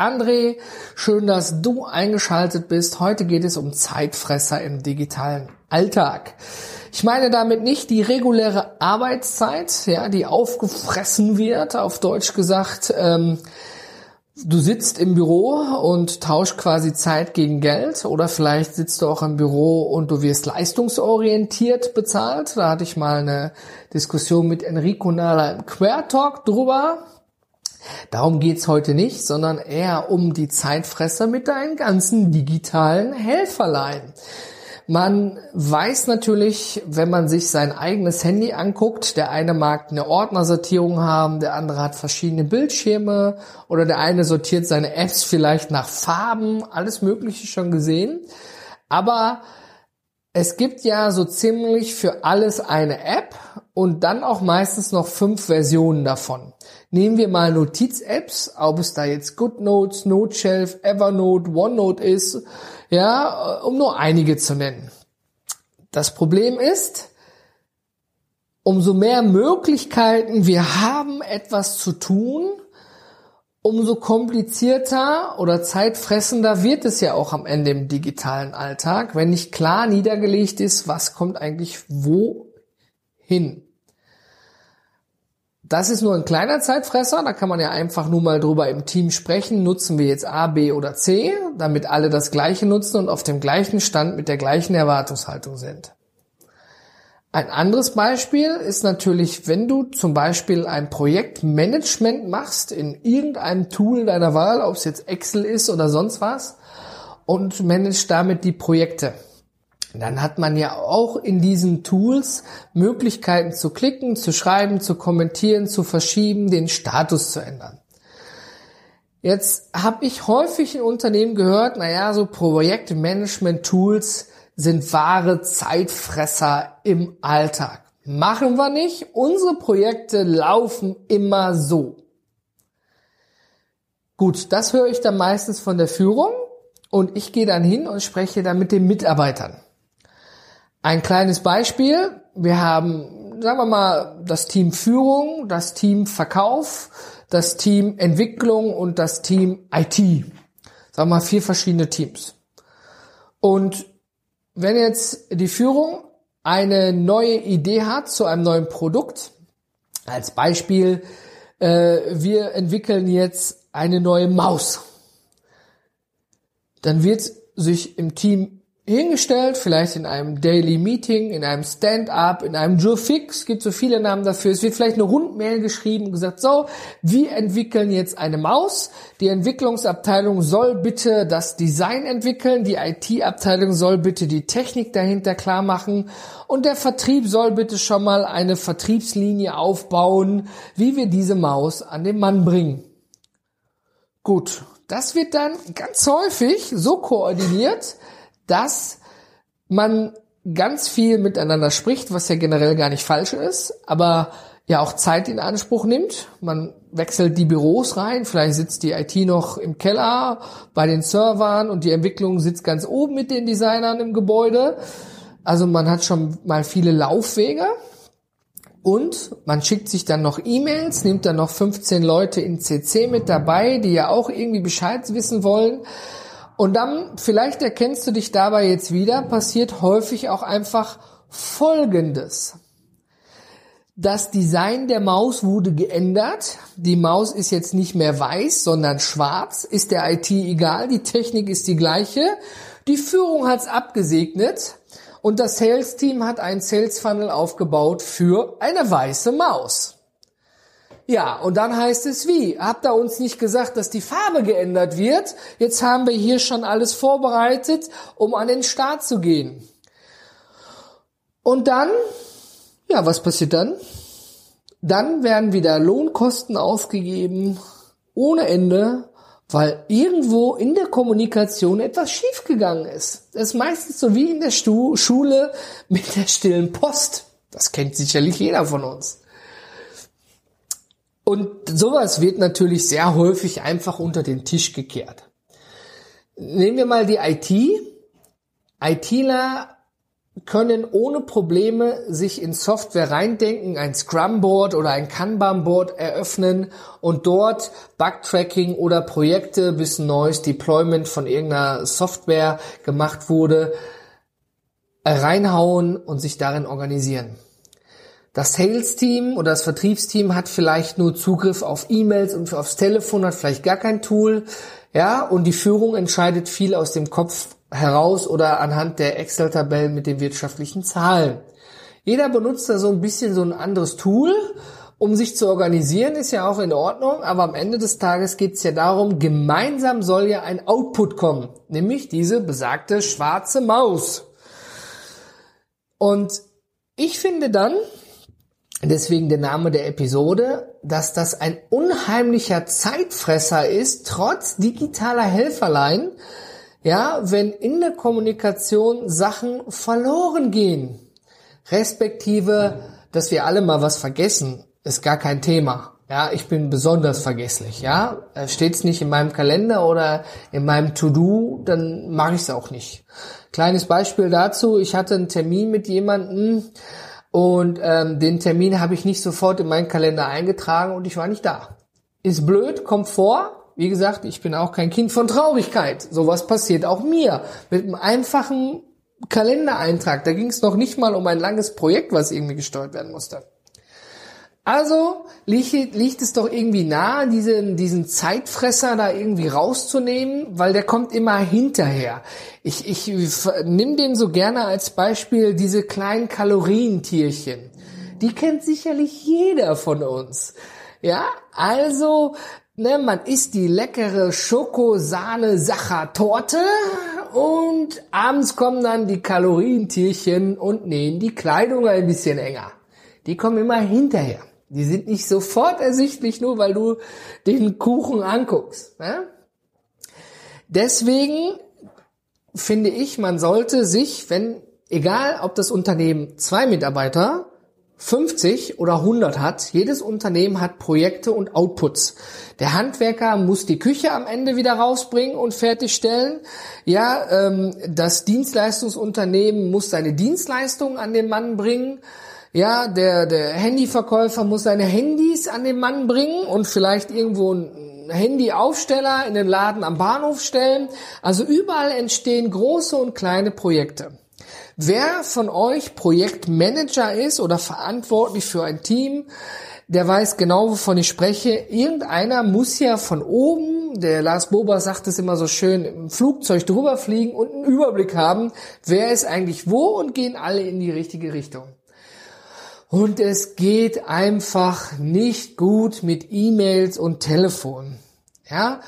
André, schön, dass du eingeschaltet bist. Heute geht es um Zeitfresser im digitalen Alltag. Ich meine damit nicht die reguläre Arbeitszeit, ja, die aufgefressen wird, auf Deutsch gesagt. Ähm, du sitzt im Büro und tauschst quasi Zeit gegen Geld oder vielleicht sitzt du auch im Büro und du wirst leistungsorientiert bezahlt. Da hatte ich mal eine Diskussion mit Enrico Nala im Quertalk drüber. Darum geht's heute nicht, sondern eher um die Zeitfresser mit deinen ganzen digitalen Helferlein. Man weiß natürlich, wenn man sich sein eigenes Handy anguckt, der eine mag eine Ordnersortierung haben, der andere hat verschiedene Bildschirme oder der eine sortiert seine Apps vielleicht nach Farben, alles Mögliche schon gesehen. Aber es gibt ja so ziemlich für alles eine App und dann auch meistens noch fünf Versionen davon. Nehmen wir mal Notiz-Apps, ob es da jetzt GoodNotes, NoteShelf, Evernote, OneNote ist, ja, um nur einige zu nennen. Das Problem ist, umso mehr Möglichkeiten wir haben, etwas zu tun, umso komplizierter oder zeitfressender wird es ja auch am Ende im digitalen Alltag, wenn nicht klar niedergelegt ist, was kommt eigentlich wohin. Das ist nur ein kleiner Zeitfresser, da kann man ja einfach nur mal drüber im Team sprechen, nutzen wir jetzt A, B oder C, damit alle das gleiche nutzen und auf dem gleichen Stand mit der gleichen Erwartungshaltung sind. Ein anderes Beispiel ist natürlich, wenn du zum Beispiel ein Projektmanagement machst in irgendeinem Tool deiner Wahl, ob es jetzt Excel ist oder sonst was, und managst damit die Projekte dann hat man ja auch in diesen Tools Möglichkeiten zu klicken, zu schreiben, zu kommentieren, zu verschieben, den Status zu ändern. Jetzt habe ich häufig in Unternehmen gehört, naja, so Projektmanagement-Tools sind wahre Zeitfresser im Alltag. Machen wir nicht. Unsere Projekte laufen immer so. Gut, das höre ich dann meistens von der Führung und ich gehe dann hin und spreche dann mit den Mitarbeitern. Ein kleines Beispiel. Wir haben, sagen wir mal, das Team Führung, das Team Verkauf, das Team Entwicklung und das Team IT. Sagen wir mal vier verschiedene Teams. Und wenn jetzt die Führung eine neue Idee hat zu einem neuen Produkt, als Beispiel, äh, wir entwickeln jetzt eine neue Maus, dann wird sich im Team hingestellt, vielleicht in einem Daily Meeting, in einem Stand-up, in einem Joe Fix, gibt so viele Namen dafür. Es wird vielleicht eine Rundmail geschrieben und gesagt, so, wir entwickeln jetzt eine Maus. Die Entwicklungsabteilung soll bitte das Design entwickeln, die IT-Abteilung soll bitte die Technik dahinter klar machen und der Vertrieb soll bitte schon mal eine Vertriebslinie aufbauen, wie wir diese Maus an den Mann bringen. Gut, das wird dann ganz häufig so koordiniert, dass man ganz viel miteinander spricht, was ja generell gar nicht falsch ist, aber ja auch Zeit in Anspruch nimmt. Man wechselt die Büros rein, vielleicht sitzt die IT noch im Keller bei den Servern und die Entwicklung sitzt ganz oben mit den Designern im Gebäude. Also man hat schon mal viele Laufwege und man schickt sich dann noch E-Mails, nimmt dann noch 15 Leute in CC mit dabei, die ja auch irgendwie Bescheid wissen wollen. Und dann, vielleicht erkennst du dich dabei jetzt wieder, passiert häufig auch einfach Folgendes. Das Design der Maus wurde geändert. Die Maus ist jetzt nicht mehr weiß, sondern schwarz. Ist der IT egal. Die Technik ist die gleiche. Die Führung hat's abgesegnet. Und das Sales Team hat einen Sales Funnel aufgebaut für eine weiße Maus. Ja, und dann heißt es wie? Habt ihr uns nicht gesagt, dass die Farbe geändert wird? Jetzt haben wir hier schon alles vorbereitet, um an den Start zu gehen. Und dann, ja, was passiert dann? Dann werden wieder Lohnkosten ausgegeben ohne Ende, weil irgendwo in der Kommunikation etwas schiefgegangen ist. Das ist meistens so wie in der Schule mit der stillen Post. Das kennt sicherlich jeder von uns. Und sowas wird natürlich sehr häufig einfach unter den Tisch gekehrt. Nehmen wir mal die IT. ITler können ohne Probleme sich in Software reindenken, ein Scrum-Board oder ein Kanban-Board eröffnen und dort Bug-Tracking oder Projekte, bis ein neues Deployment von irgendeiner Software gemacht wurde, reinhauen und sich darin organisieren. Das Sales-Team oder das Vertriebsteam hat vielleicht nur Zugriff auf E-Mails und aufs Telefon, hat vielleicht gar kein Tool, ja, und die Führung entscheidet viel aus dem Kopf heraus oder anhand der Excel-Tabellen mit den wirtschaftlichen Zahlen. Jeder benutzt da so ein bisschen so ein anderes Tool, um sich zu organisieren, ist ja auch in Ordnung, aber am Ende des Tages geht es ja darum, gemeinsam soll ja ein Output kommen, nämlich diese besagte schwarze Maus. Und ich finde dann, deswegen der Name der Episode, dass das ein unheimlicher Zeitfresser ist, trotz digitaler Helferlein, ja, wenn in der Kommunikation Sachen verloren gehen, respektive, dass wir alle mal was vergessen, ist gar kein Thema. Ja, ich bin besonders vergesslich. Ja, steht's nicht in meinem Kalender oder in meinem To-Do, dann mache ich es auch nicht. Kleines Beispiel dazu: Ich hatte einen Termin mit jemandem und ähm, den Termin habe ich nicht sofort in meinen Kalender eingetragen und ich war nicht da. Ist blöd, kommt vor, wie gesagt, ich bin auch kein Kind von Traurigkeit. Sowas passiert auch mir. Mit einem einfachen Kalendereintrag. Da ging es noch nicht mal um ein langes Projekt, was irgendwie gesteuert werden musste. Also liegt, liegt es doch irgendwie nahe, diesen, diesen Zeitfresser da irgendwie rauszunehmen, weil der kommt immer hinterher. Ich, ich nimm den so gerne als Beispiel diese kleinen Kalorientierchen. Die kennt sicherlich jeder von uns. Ja, also Ne, man isst die leckere Schoko-Sahne-Sacher-Torte und abends kommen dann die Kalorientierchen und nähen die Kleidung ein bisschen enger. Die kommen immer hinterher. Die sind nicht sofort ersichtlich, nur weil du den Kuchen anguckst. Ne? Deswegen finde ich, man sollte sich, wenn, egal ob das Unternehmen zwei Mitarbeiter 50 oder 100 hat. Jedes Unternehmen hat Projekte und Outputs. Der Handwerker muss die Küche am Ende wieder rausbringen und fertigstellen. Ja, ähm, das Dienstleistungsunternehmen muss seine Dienstleistungen an den Mann bringen. Ja, der, der Handyverkäufer muss seine Handys an den Mann bringen und vielleicht irgendwo ein Handyaufsteller in den Laden am Bahnhof stellen. Also überall entstehen große und kleine Projekte. Wer von euch Projektmanager ist oder verantwortlich für ein Team, der weiß genau, wovon ich spreche. Irgendeiner muss ja von oben, der Lars Bober sagt es immer so schön, im Flugzeug drüber fliegen und einen Überblick haben, wer ist eigentlich wo und gehen alle in die richtige Richtung. Und es geht einfach nicht gut mit E-Mails und Telefon. Ja,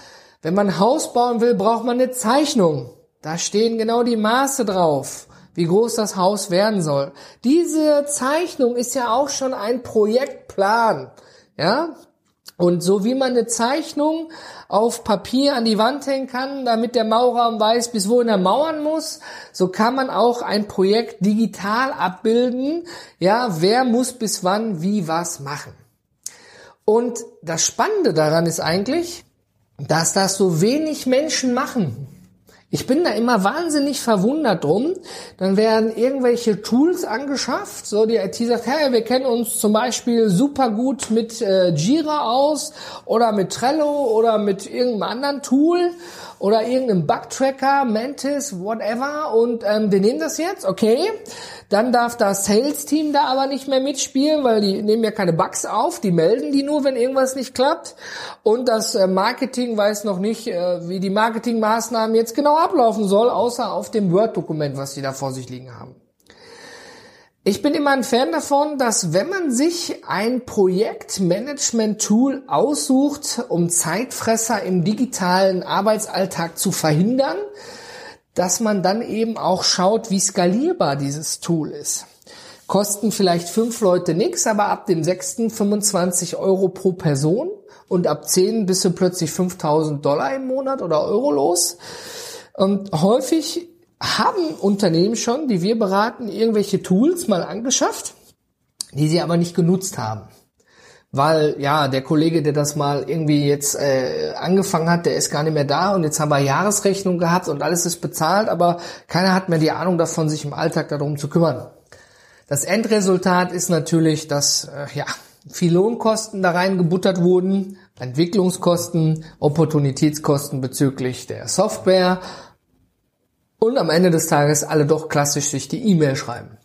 wenn man Haus bauen will, braucht man eine Zeichnung. Da stehen genau die Maße drauf wie groß das Haus werden soll. Diese Zeichnung ist ja auch schon ein Projektplan, ja? Und so wie man eine Zeichnung auf Papier an die Wand hängen kann, damit der Maurer weiß, bis wohin er mauern muss, so kann man auch ein Projekt digital abbilden. Ja, wer muss bis wann wie was machen. Und das Spannende daran ist eigentlich, dass das so wenig Menschen machen. Ich bin da immer wahnsinnig verwundert drum. Dann werden irgendwelche Tools angeschafft. So, die IT sagt, hey, wir kennen uns zum Beispiel super gut mit äh, Jira aus oder mit Trello oder mit irgendeinem anderen Tool oder irgendeinem Bug-Tracker, Mantis, whatever. Und ähm, wir nehmen das jetzt, okay. Dann darf das Sales-Team da aber nicht mehr mitspielen, weil die nehmen ja keine Bugs auf, die melden die nur, wenn irgendwas nicht klappt. Und das äh, Marketing weiß noch nicht, äh, wie die Marketingmaßnahmen jetzt genau ablaufen soll, außer auf dem Word-Dokument, was sie da vor sich liegen haben. Ich bin immer ein Fan davon, dass wenn man sich ein Projektmanagement-Tool aussucht, um Zeitfresser im digitalen Arbeitsalltag zu verhindern, dass man dann eben auch schaut, wie skalierbar dieses Tool ist. Kosten vielleicht fünf Leute nix, aber ab dem sechsten 25 Euro pro Person und ab 10 bist du plötzlich 5000 Dollar im Monat oder Euro los. Und häufig haben Unternehmen schon, die wir beraten, irgendwelche Tools mal angeschafft, die sie aber nicht genutzt haben weil ja der Kollege, der das mal irgendwie jetzt äh, angefangen hat, der ist gar nicht mehr da und jetzt haben wir Jahresrechnung gehabt und alles ist bezahlt, aber keiner hat mehr die Ahnung davon, sich im Alltag darum zu kümmern. Das Endresultat ist natürlich, dass äh, ja viel Lohnkosten da reingebuttert wurden, Entwicklungskosten, Opportunitätskosten bezüglich der Software und am Ende des Tages alle doch klassisch sich die E-Mail schreiben.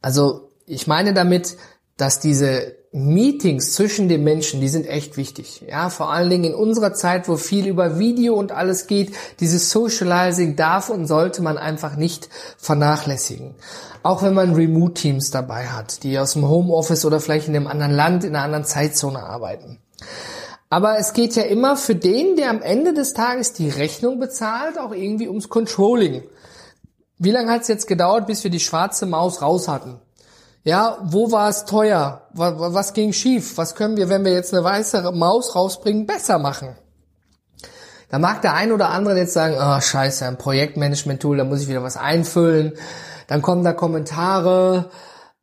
Also ich meine damit, dass diese Meetings zwischen den Menschen, die sind echt wichtig. Ja, vor allen Dingen in unserer Zeit, wo viel über Video und alles geht, dieses Socializing darf und sollte man einfach nicht vernachlässigen. Auch wenn man Remote-Teams dabei hat, die aus dem Homeoffice oder vielleicht in einem anderen Land, in einer anderen Zeitzone arbeiten. Aber es geht ja immer für den, der am Ende des Tages die Rechnung bezahlt, auch irgendwie ums Controlling. Wie lange hat es jetzt gedauert, bis wir die schwarze Maus raus hatten? Ja, wo war es teuer? Was ging schief? Was können wir, wenn wir jetzt eine weiße Maus rausbringen, besser machen? Da mag der ein oder andere jetzt sagen, oh, scheiße, ein Projektmanagement-Tool, da muss ich wieder was einfüllen. Dann kommen da Kommentare.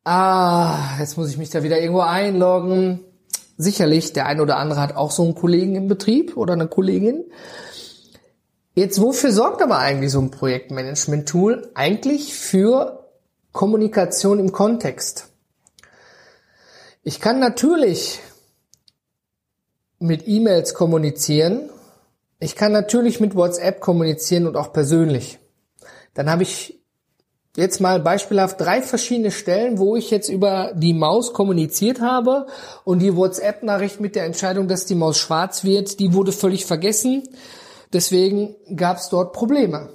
Ah, jetzt muss ich mich da wieder irgendwo einloggen. Sicherlich, der ein oder andere hat auch so einen Kollegen im Betrieb oder eine Kollegin. Jetzt, wofür sorgt aber eigentlich so ein Projektmanagement-Tool? Eigentlich für Kommunikation im Kontext. Ich kann natürlich mit E-Mails kommunizieren. Ich kann natürlich mit WhatsApp kommunizieren und auch persönlich. Dann habe ich jetzt mal beispielhaft drei verschiedene Stellen, wo ich jetzt über die Maus kommuniziert habe und die WhatsApp-Nachricht mit der Entscheidung, dass die Maus schwarz wird, die wurde völlig vergessen. Deswegen gab es dort Probleme.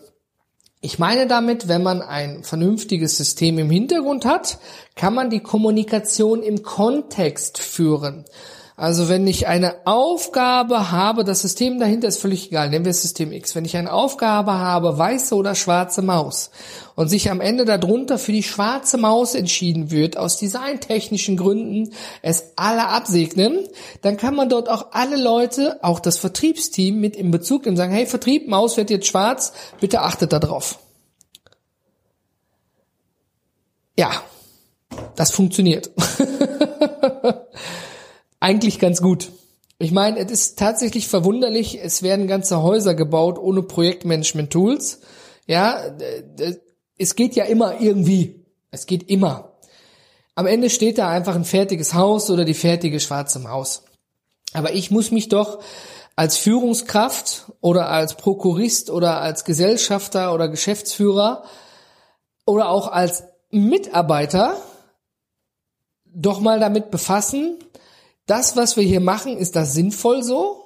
Ich meine damit, wenn man ein vernünftiges System im Hintergrund hat, kann man die Kommunikation im Kontext führen. Also wenn ich eine Aufgabe habe, das System dahinter ist völlig egal, nehmen wir System X. Wenn ich eine Aufgabe habe, weiße oder schwarze Maus, und sich am Ende darunter für die schwarze Maus entschieden wird, aus designtechnischen Gründen es alle absegnen, dann kann man dort auch alle Leute, auch das Vertriebsteam mit in Bezug nehmen, sagen, hey Vertrieb, Maus wird jetzt schwarz, bitte achtet darauf. Ja, das funktioniert. eigentlich ganz gut. Ich meine, es ist tatsächlich verwunderlich, es werden ganze Häuser gebaut ohne Projektmanagement-Tools. Ja, es geht ja immer irgendwie. Es geht immer. Am Ende steht da einfach ein fertiges Haus oder die fertige schwarze Maus. Aber ich muss mich doch als Führungskraft oder als Prokurist oder als Gesellschafter oder Geschäftsführer oder auch als Mitarbeiter doch mal damit befassen, das, was wir hier machen, ist das sinnvoll so?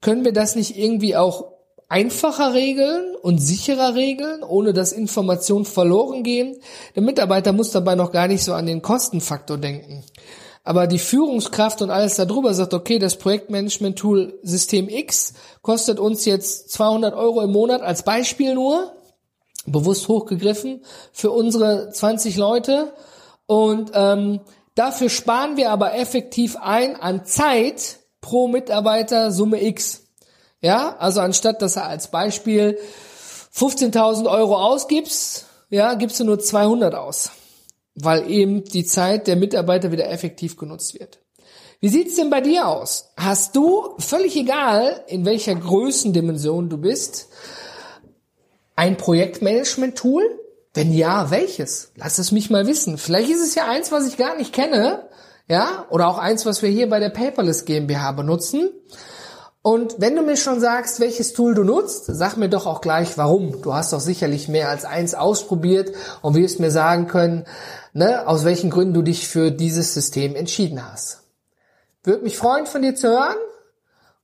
Können wir das nicht irgendwie auch einfacher regeln und sicherer regeln, ohne dass Informationen verloren gehen? Der Mitarbeiter muss dabei noch gar nicht so an den Kostenfaktor denken. Aber die Führungskraft und alles darüber sagt, okay, das Projektmanagement-Tool System X kostet uns jetzt 200 Euro im Monat als Beispiel nur, bewusst hochgegriffen, für unsere 20 Leute. Und ähm, Dafür sparen wir aber effektiv ein an Zeit pro Mitarbeiter Summe X. Ja, also anstatt dass er als Beispiel 15.000 Euro ausgibst, ja, gibst du nur 200 aus, weil eben die Zeit der Mitarbeiter wieder effektiv genutzt wird. Wie sieht's denn bei dir aus? Hast du, völlig egal, in welcher Größendimension du bist, ein Projektmanagement-Tool, wenn ja, welches? Lass es mich mal wissen. Vielleicht ist es ja eins, was ich gar nicht kenne, ja, oder auch eins, was wir hier bei der Paperless GmbH benutzen. Und wenn du mir schon sagst, welches Tool du nutzt, sag mir doch auch gleich, warum. Du hast doch sicherlich mehr als eins ausprobiert und wirst mir sagen können, ne, aus welchen Gründen du dich für dieses System entschieden hast. Würde mich freuen, von dir zu hören.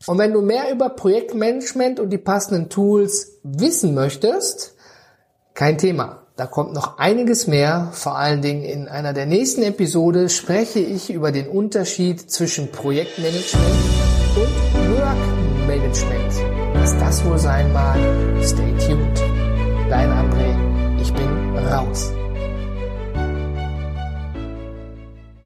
Und wenn du mehr über Projektmanagement und die passenden Tools wissen möchtest, kein Thema. Da kommt noch einiges mehr. Vor allen Dingen in einer der nächsten Episode spreche ich über den Unterschied zwischen Projektmanagement und Workmanagement. Was das wohl sein mag, stay tuned. Dein André, ich bin raus.